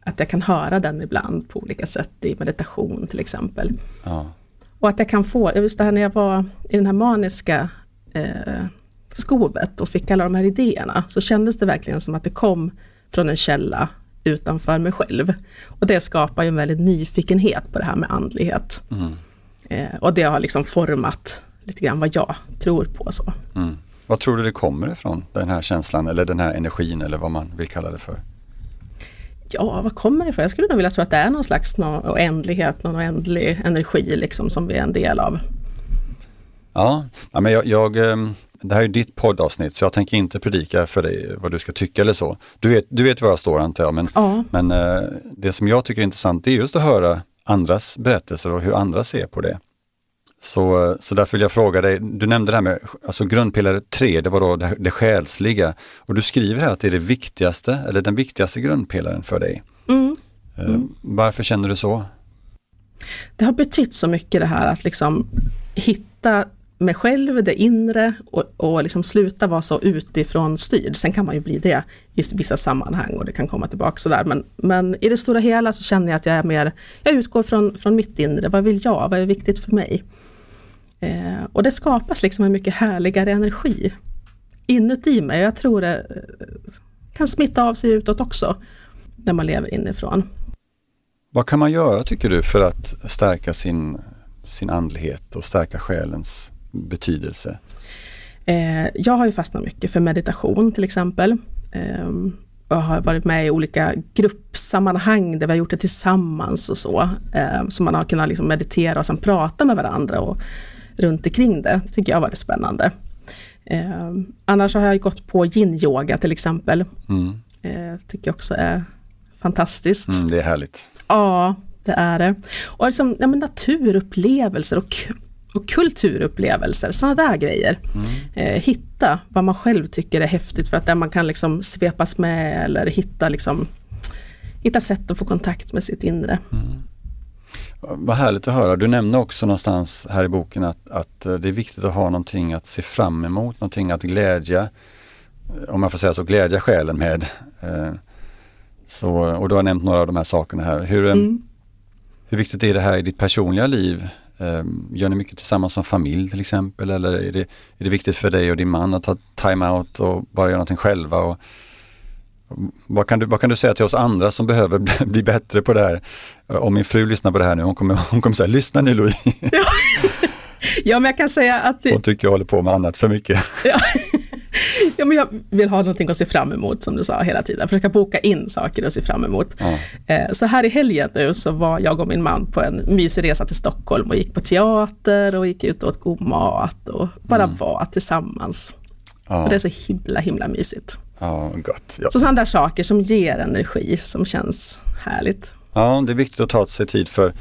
att jag kan höra den ibland på olika sätt i meditation till exempel. Ja. Och att jag kan få, just det här när jag var i den här maniska eh, skovet och fick alla de här idéerna så kändes det verkligen som att det kom från en källa utanför mig själv. Och det skapar ju en väldigt nyfikenhet på det här med andlighet. Mm. Eh, och det har liksom format lite grann vad jag tror på. så. Mm. Vad tror du det kommer ifrån, den här känslan eller den här energin eller vad man vill kalla det för? Ja, vad kommer det ifrån? Jag skulle nog vilja tro att det är någon slags oändlighet, någon oändlig energi liksom som vi är en del av. Ja, men jag, jag, ehm, det här är ditt poddavsnitt så jag tänker inte predika för dig vad du ska tycka eller så. Du vet, du vet var jag står antar jag, men, ja. men eh, det som jag tycker är intressant är just att höra andras berättelser och hur andra ser på det. Så, så därför vill jag fråga dig, du nämnde det här med alltså grundpelare 3, det var då det, det själsliga. Och du skriver här att det är det viktigaste, eller den viktigaste grundpelaren för dig. Mm. Mm. Varför känner du så? Det har betytt så mycket det här att liksom hitta mig själv, det inre och, och liksom sluta vara så utifrån styrd. Sen kan man ju bli det i vissa sammanhang och det kan komma tillbaka sådär. Men, men i det stora hela så känner jag att jag är mer, jag utgår från, från mitt inre. Vad vill jag? Vad är viktigt för mig? Eh, och det skapas liksom en mycket härligare energi inuti mig. Jag tror det eh, kan smitta av sig utåt också när man lever inifrån. Vad kan man göra tycker du för att stärka sin, sin andlighet och stärka själens betydelse? Eh, jag har ju fastnat mycket för meditation till exempel. Jag har varit med i olika gruppsammanhang där vi har gjort det tillsammans och så. Eh, så man har kunnat liksom meditera och sen prata med varandra och runt omkring det. Det tycker jag har varit spännande. Eh, annars har jag gått på yin-yoga till exempel. Mm. Eh, tycker jag också är fantastiskt. Mm, det är härligt. Ja, det är det. Och liksom, ja, naturupplevelser och, och kulturupplevelser, sådana där grejer. Mm. Eh, hitta vad man själv tycker är häftigt för att där man kan liksom svepas med eller hitta, liksom, hitta sätt att få kontakt med sitt inre. Mm. Vad härligt att höra. Du nämner också någonstans här i boken att, att eh, det är viktigt att ha någonting att se fram emot, någonting att glädja, eh, om man får säga så, glädja själen med. Eh, så, och du har nämnt några av de här sakerna här. Hur, mm. hur viktigt är det här i ditt personliga liv? Gör ni mycket tillsammans som familj till exempel eller är det, är det viktigt för dig och din man att ta time-out och bara göra någonting själva? Och, vad kan, du, vad kan du säga till oss andra som behöver bli bättre på det här? Om min fru lyssnar på det här nu, hon kommer, hon kommer säga, lyssna nu Louise. Ja. ja, men jag kan säga att... Det... Hon tycker jag håller på med annat för mycket. Ja. Ja, men jag vill ha någonting att se fram emot som du sa hela tiden, försöka boka in saker att se fram emot. Ja. Eh, så här i helgen nu så var jag och min man på en mysig resa till Stockholm och gick på teater och gick ut och åt god mat och bara mm. var tillsammans. Ja. Och det är så himla, himla mysigt. Ja, gott. Ja. Så sådana där saker som ger energi, som känns härligt. Ja, det är viktigt att ta sig tid för,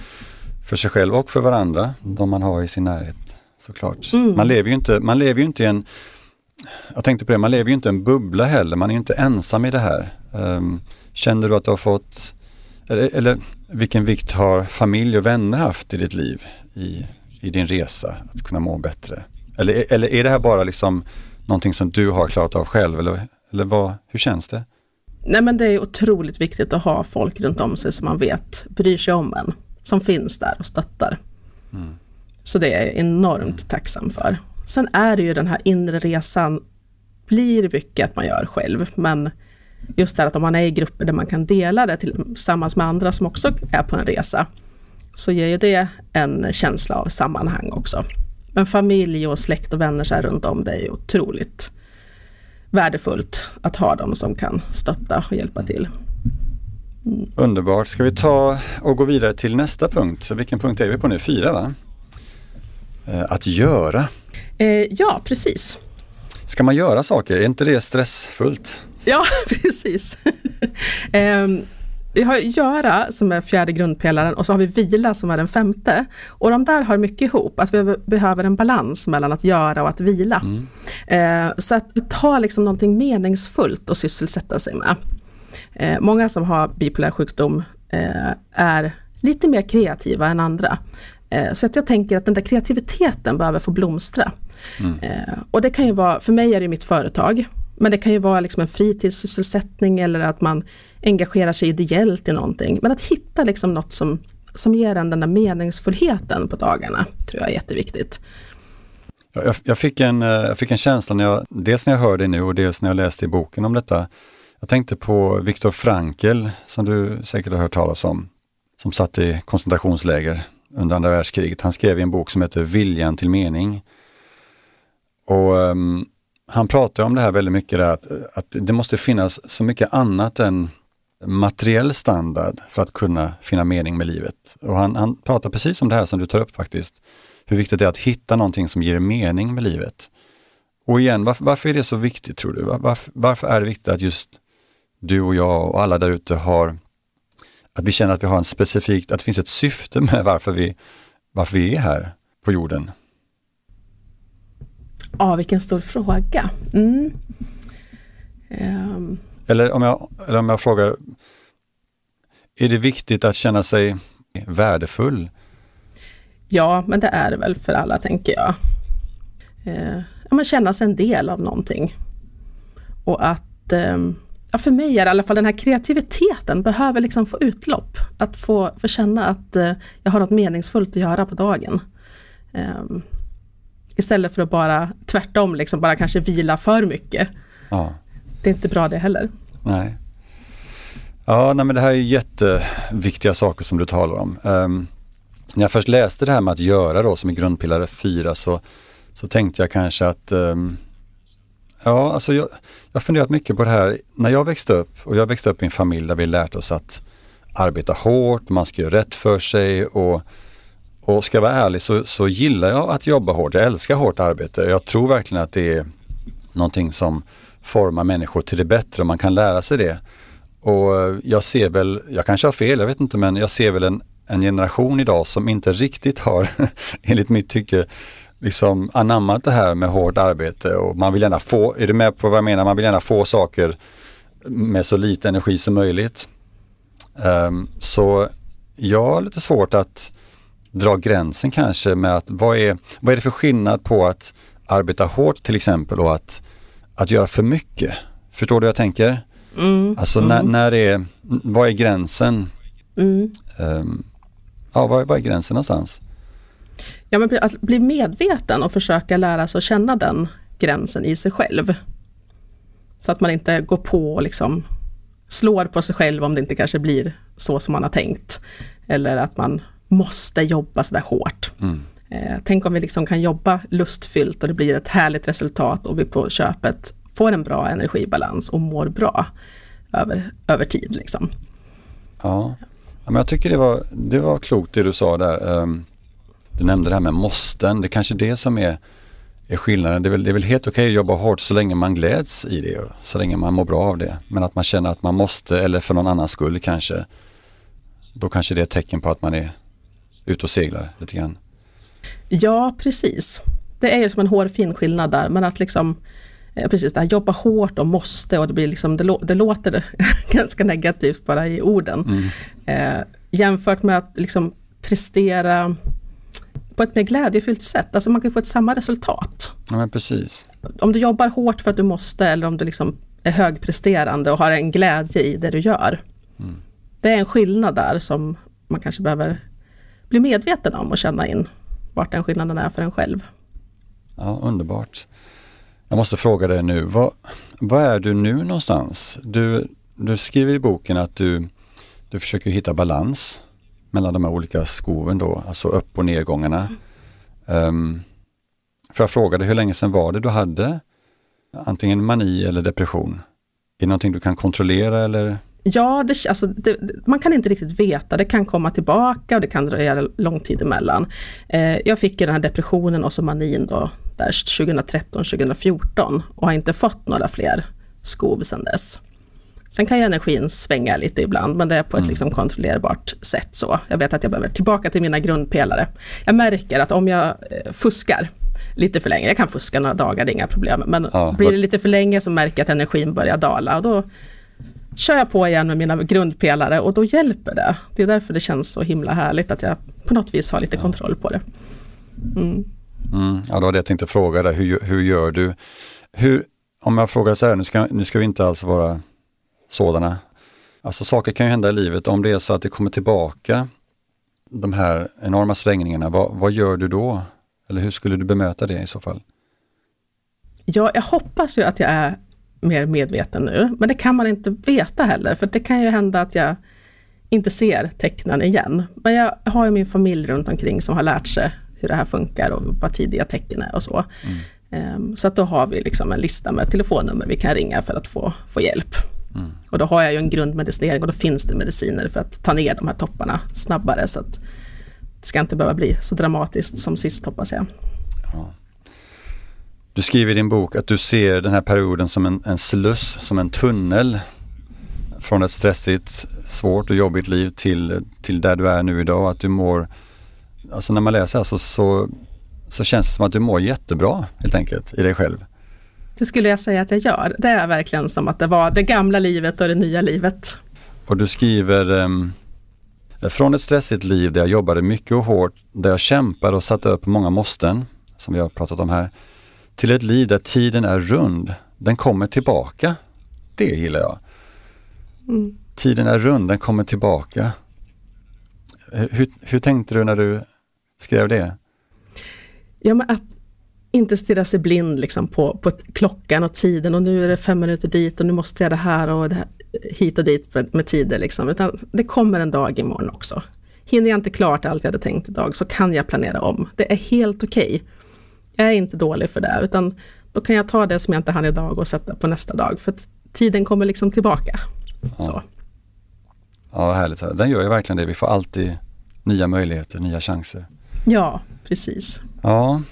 för sig själv och för varandra, de man har i sin närhet såklart. Mm. Man, lever ju inte, man lever ju inte i en, jag tänkte på det, man lever ju inte i en bubbla heller, man är inte ensam i det här. Um, känner du att du har fått, eller, eller vilken vikt har familj och vänner haft i ditt liv, i, i din resa, att kunna må bättre? Eller, eller är det här bara liksom någonting som du har klarat av själv? Eller eller vad, hur känns det? Nej men det är otroligt viktigt att ha folk runt om sig som man vet bryr sig om en. Som finns där och stöttar. Mm. Så det är jag enormt tacksam för. Sen är det ju den här inre resan blir mycket att man gör själv. Men just det här att om man är i grupper där man kan dela det tillsammans med andra som också är på en resa. Så ger ju det en känsla av sammanhang också. Men familj och släkt och vänner så här runt om dig är otroligt värdefullt att ha dem som kan stötta och hjälpa till. Mm. Underbart. Ska vi ta och gå vidare till nästa punkt? Så vilken punkt är vi på nu? Fyra va? Eh, att göra. Eh, ja, precis. Ska man göra saker? Är inte det stressfullt? Ja, precis. eh, vi har göra som är fjärde grundpelaren och så har vi vila som är den femte. Och de där har mycket ihop, att vi behöver en balans mellan att göra och att vila. Mm. Eh, så att ta liksom någonting meningsfullt att sysselsätta sig med. Eh, många som har bipolär sjukdom eh, är lite mer kreativa än andra. Eh, så att jag tänker att den där kreativiteten behöver få blomstra. Mm. Eh, och det kan ju vara, för mig är det mitt företag, men det kan ju vara liksom en fritidssysselsättning eller att man engagerar sig ideellt i någonting. Men att hitta liksom något som, som ger en den där meningsfullheten på dagarna tror jag är jätteviktigt. Jag, jag, fick en, eh, jag fick en känsla, när jag, dels när jag hörde det nu och dels när jag läste i boken om detta. Jag tänkte på Viktor Frankl, som du säkert har hört talas om, som satt i koncentrationsläger under andra världskriget. Han skrev en bok som heter Viljan till mening. Och um, Han pratar om det här väldigt mycket, där, att, att det måste finnas så mycket annat än materiell standard för att kunna finna mening med livet. Och han, han pratar precis om det här som du tar upp faktiskt. Hur viktigt det är att hitta någonting som ger mening med livet. Och igen, varför, varför är det så viktigt tror du? Varför, varför, är det viktigt att just du och jag och alla där ute har, att vi känner att vi har en specifikt, att det finns ett syfte med varför vi, varför vi är här på jorden? Ja, vilken stor fråga. Mm. Um. Eller, om jag, eller om jag frågar, är det viktigt att känna sig värdefull? Ja, men det är det väl för alla tänker jag. Eh, ja, men känna sig en del av någonting. Och att, eh, ja, för mig är det i alla fall den här kreativiteten behöver liksom få utlopp. Att få, få känna att eh, jag har något meningsfullt att göra på dagen. Eh, istället för att bara tvärtom, liksom bara kanske vila för mycket. Ja. Det är inte bra det heller. Nej. Ja, nej, men det här är jätteviktiga saker som du talar om. Um, när jag först läste det här med att göra då som är grundpelare 4 så, så tänkte jag kanske att um, Ja, alltså jag, har funderat mycket på det här. När jag växte upp och jag växte upp i en familj där vi lärt oss att arbeta hårt, man ska göra rätt för sig och, och ska jag vara ärlig så, så gillar jag att jobba hårt. Jag älskar hårt arbete. Jag tror verkligen att det är någonting som formar människor till det bättre och man kan lära sig det. Och jag ser väl, jag kanske har fel, jag vet inte, men jag ser väl en, en generation idag som inte riktigt har, enligt mitt tycke, liksom anammat det här med hårt arbete och man vill gärna få, är du med på vad jag menar? Man vill gärna få saker med så lite energi som möjligt. Um, så jag har lite svårt att dra gränsen kanske med att vad är, vad är det för skillnad på att arbeta hårt till exempel och att, att göra för mycket? Förstår du vad jag tänker? Mm, alltså mm. När, när är, vad är gränsen? Mm. Um, ja, vad, vad är gränsen någonstans? Ja, men att bli medveten och försöka lära sig att känna den gränsen i sig själv. Så att man inte går på och liksom slår på sig själv om det inte kanske blir så som man har tänkt. Eller att man måste jobba sådär hårt. Mm. Eh, tänk om vi liksom kan jobba lustfyllt och det blir ett härligt resultat och vi på köpet får en bra energibalans och mår bra över, över tid. Liksom. Ja. men jag tycker det var, det var klokt det du sa där. Um, du nämnde det här med måsten. Det är kanske det som är, är skillnaden. Det är, väl, det är väl helt okej okay att jobba hårt så länge man gläds i det, så länge man mår bra av det. Men att man känner att man måste, eller för någon annans skull kanske, då kanske det är ett tecken på att man är ute och seglar lite grann. Ja, precis. Det är ju som en hårfin skillnad där, men att liksom Eh, precis det här, jobba hårt och måste och det, blir liksom, det, det låter ganska negativt bara i orden. Mm. Eh, jämfört med att liksom prestera på ett mer glädjefyllt sätt. Alltså man kan få ett samma resultat. Ja, men precis. Om du jobbar hårt för att du måste eller om du liksom är högpresterande och har en glädje i det du gör. Mm. Det är en skillnad där som man kanske behöver bli medveten om och känna in vart den skillnaden är för en själv. Ja, underbart. Jag måste fråga dig nu, vad, vad är du nu någonstans? Du, du skriver i boken att du, du försöker hitta balans mellan de här olika skoven då, alltså upp och nedgångarna. Um, för jag frågade hur länge sedan var det du hade antingen mani eller depression? Är det någonting du kan kontrollera eller? Ja, det, alltså, det, man kan inte riktigt veta. Det kan komma tillbaka och det kan dröja lång tid emellan. Eh, jag fick ju den här depressionen och så manin då, där 2013-2014 och har inte fått några fler skov sedan dess. Sen kan ju energin svänga lite ibland, men det är på ett mm. liksom kontrollerbart sätt. så. Jag vet att jag behöver tillbaka till mina grundpelare. Jag märker att om jag eh, fuskar lite för länge, jag kan fuska några dagar, det är inga problem, men ja, blir det lite för länge så märker jag att energin börjar dala och då kör jag på igen med mina grundpelare och då hjälper det. Det är därför det känns så himla härligt att jag på något vis har lite ja. kontroll på det. Mm. Mm, ja, det var det jag tänkte fråga dig. Hur, hur gör du? Hur, om jag frågar så här, nu ska, nu ska vi inte alls vara sådana. Alltså saker kan ju hända i livet. Om det är så att det kommer tillbaka, de här enorma svängningarna, vad, vad gör du då? Eller hur skulle du bemöta det i så fall? Ja, jag hoppas ju att jag är mer medveten nu, men det kan man inte veta heller, för det kan ju hända att jag inte ser tecknen igen. Men jag har ju min familj runt omkring som har lärt sig hur det här funkar och vad tidiga tecken är och så. Mm. Ehm, så att då har vi liksom en lista med telefonnummer vi kan ringa för att få, få hjälp. Mm. Och då har jag ju en grundmedicinering och då finns det mediciner för att ta ner de här topparna snabbare så att det ska inte behöva bli så dramatiskt som sist hoppas jag. Ja. Du skriver i din bok att du ser den här perioden som en, en sluss, som en tunnel från ett stressigt, svårt och jobbigt liv till, till där du är nu idag. Att du mår, alltså när man läser alltså så, så känns det som att du mår jättebra helt enkelt i dig själv. Det skulle jag säga att jag gör. Det är verkligen som att det var det gamla livet och det nya livet. Och du skriver um, från ett stressigt liv där jag jobbade mycket och hårt, där jag kämpade och satte upp många måsten, som vi har pratat om här, till ett liv där tiden är rund. Den kommer tillbaka. Det gillar jag. Mm. Tiden är rund, den kommer tillbaka. Hur, hur tänkte du när du skrev det? Ja, men att inte stirra sig blind liksom på, på klockan och tiden och nu är det fem minuter dit och nu måste jag det här och det här, hit och dit med, med tider. Liksom. Utan det kommer en dag imorgon också. Hinner jag inte klart allt jag hade tänkt idag så kan jag planera om. Det är helt okej. Okay. Jag är inte dålig för det, utan då kan jag ta det som jag inte hann idag och sätta på nästa dag. För tiden kommer liksom tillbaka. Ja. Så. Ja, vad härligt. Den gör ju verkligen det. Vi får alltid nya möjligheter, nya chanser. Ja, precis. Ja,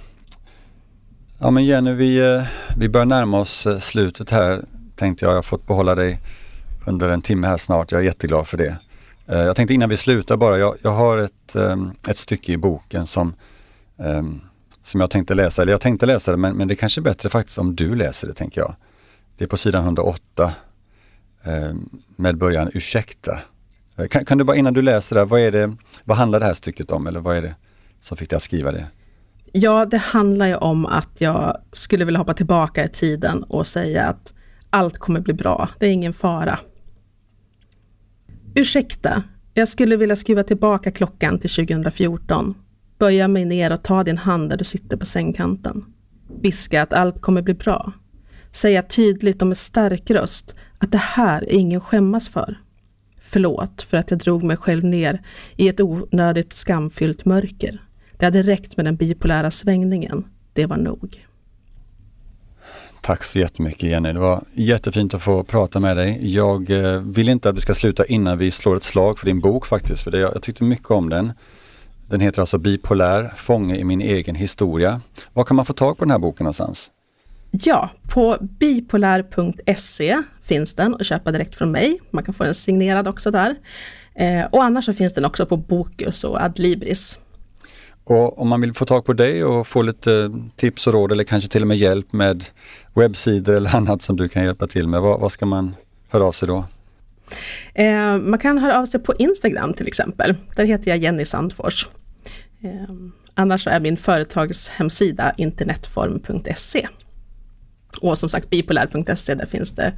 ja men Jenny, vi, eh, vi börjar närma oss eh, slutet här. Tänkte jag, jag har fått behålla dig under en timme här snart. Jag är jätteglad för det. Eh, jag tänkte innan vi slutar bara, jag, jag har ett, ehm, ett stycke i boken som, ehm, som jag tänkte läsa, eller jag tänkte läsa det men, men det är kanske är bättre faktiskt om du läser det tänker jag. Det är på sidan 108 ehm, med början ursäkta. Kan, kan, du bara innan du läser det, vad, är det, vad handlar det här stycket om eller vad är det som fick dig att skriva det? Ja, det handlar ju om att jag skulle vilja hoppa tillbaka i tiden och säga att allt kommer bli bra, det är ingen fara. Ursäkta, jag skulle vilja skruva tillbaka klockan till 2014. Böja mig ner och ta din hand där du sitter på sängkanten. Viska att allt kommer bli bra. Säga tydligt och med stark röst att det här är ingen skämmas för. Förlåt för att jag drog mig själv ner i ett onödigt skamfyllt mörker. Det hade räckt med den bipolära svängningen. Det var nog. Tack så jättemycket Jenny. Det var jättefint att få prata med dig. Jag eh, vill inte att vi ska sluta innan vi slår ett slag för din bok faktiskt, för det, jag tyckte mycket om den. Den heter alltså Bipolär, fånge i min egen historia. Var kan man få tag på den här boken någonstans? Ja, på bipolär.se finns den att köpa direkt från mig. Man kan få den signerad också där. Eh, och annars så finns den också på Bokus och Adlibris. Och om man vill få tag på dig och få lite tips och råd eller kanske till och med hjälp med webbsidor eller annat som du kan hjälpa till med, vad, vad ska man höra av sig då? Eh, man kan höra av sig på Instagram till exempel. Där heter jag Jenny Sandfors. Eh, annars är min företagshemsida internetform.se. Och som sagt bipolär.se, där finns det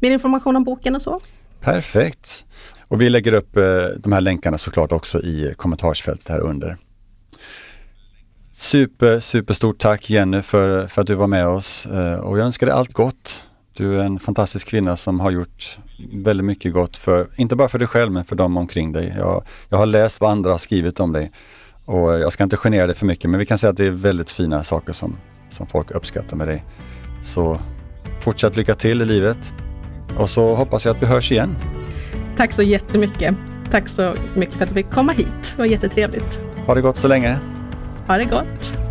mer information om boken och så. Perfekt. Och vi lägger upp eh, de här länkarna såklart också i kommentarsfältet här under. Super, superstort tack Jenny för, för att du var med oss eh, och jag önskar dig allt gott. Du är en fantastisk kvinna som har gjort väldigt mycket gott för, inte bara för dig själv men för dem omkring dig. Jag, jag har läst vad andra har skrivit om dig och jag ska inte genera dig för mycket men vi kan säga att det är väldigt fina saker som, som folk uppskattar med dig. Så fortsatt lycka till i livet och så hoppas jag att vi hörs igen. Tack så jättemycket. Tack så mycket för att du fick komma hit. Det var jättetrevligt. Ha det gott så länge. Ha det gott!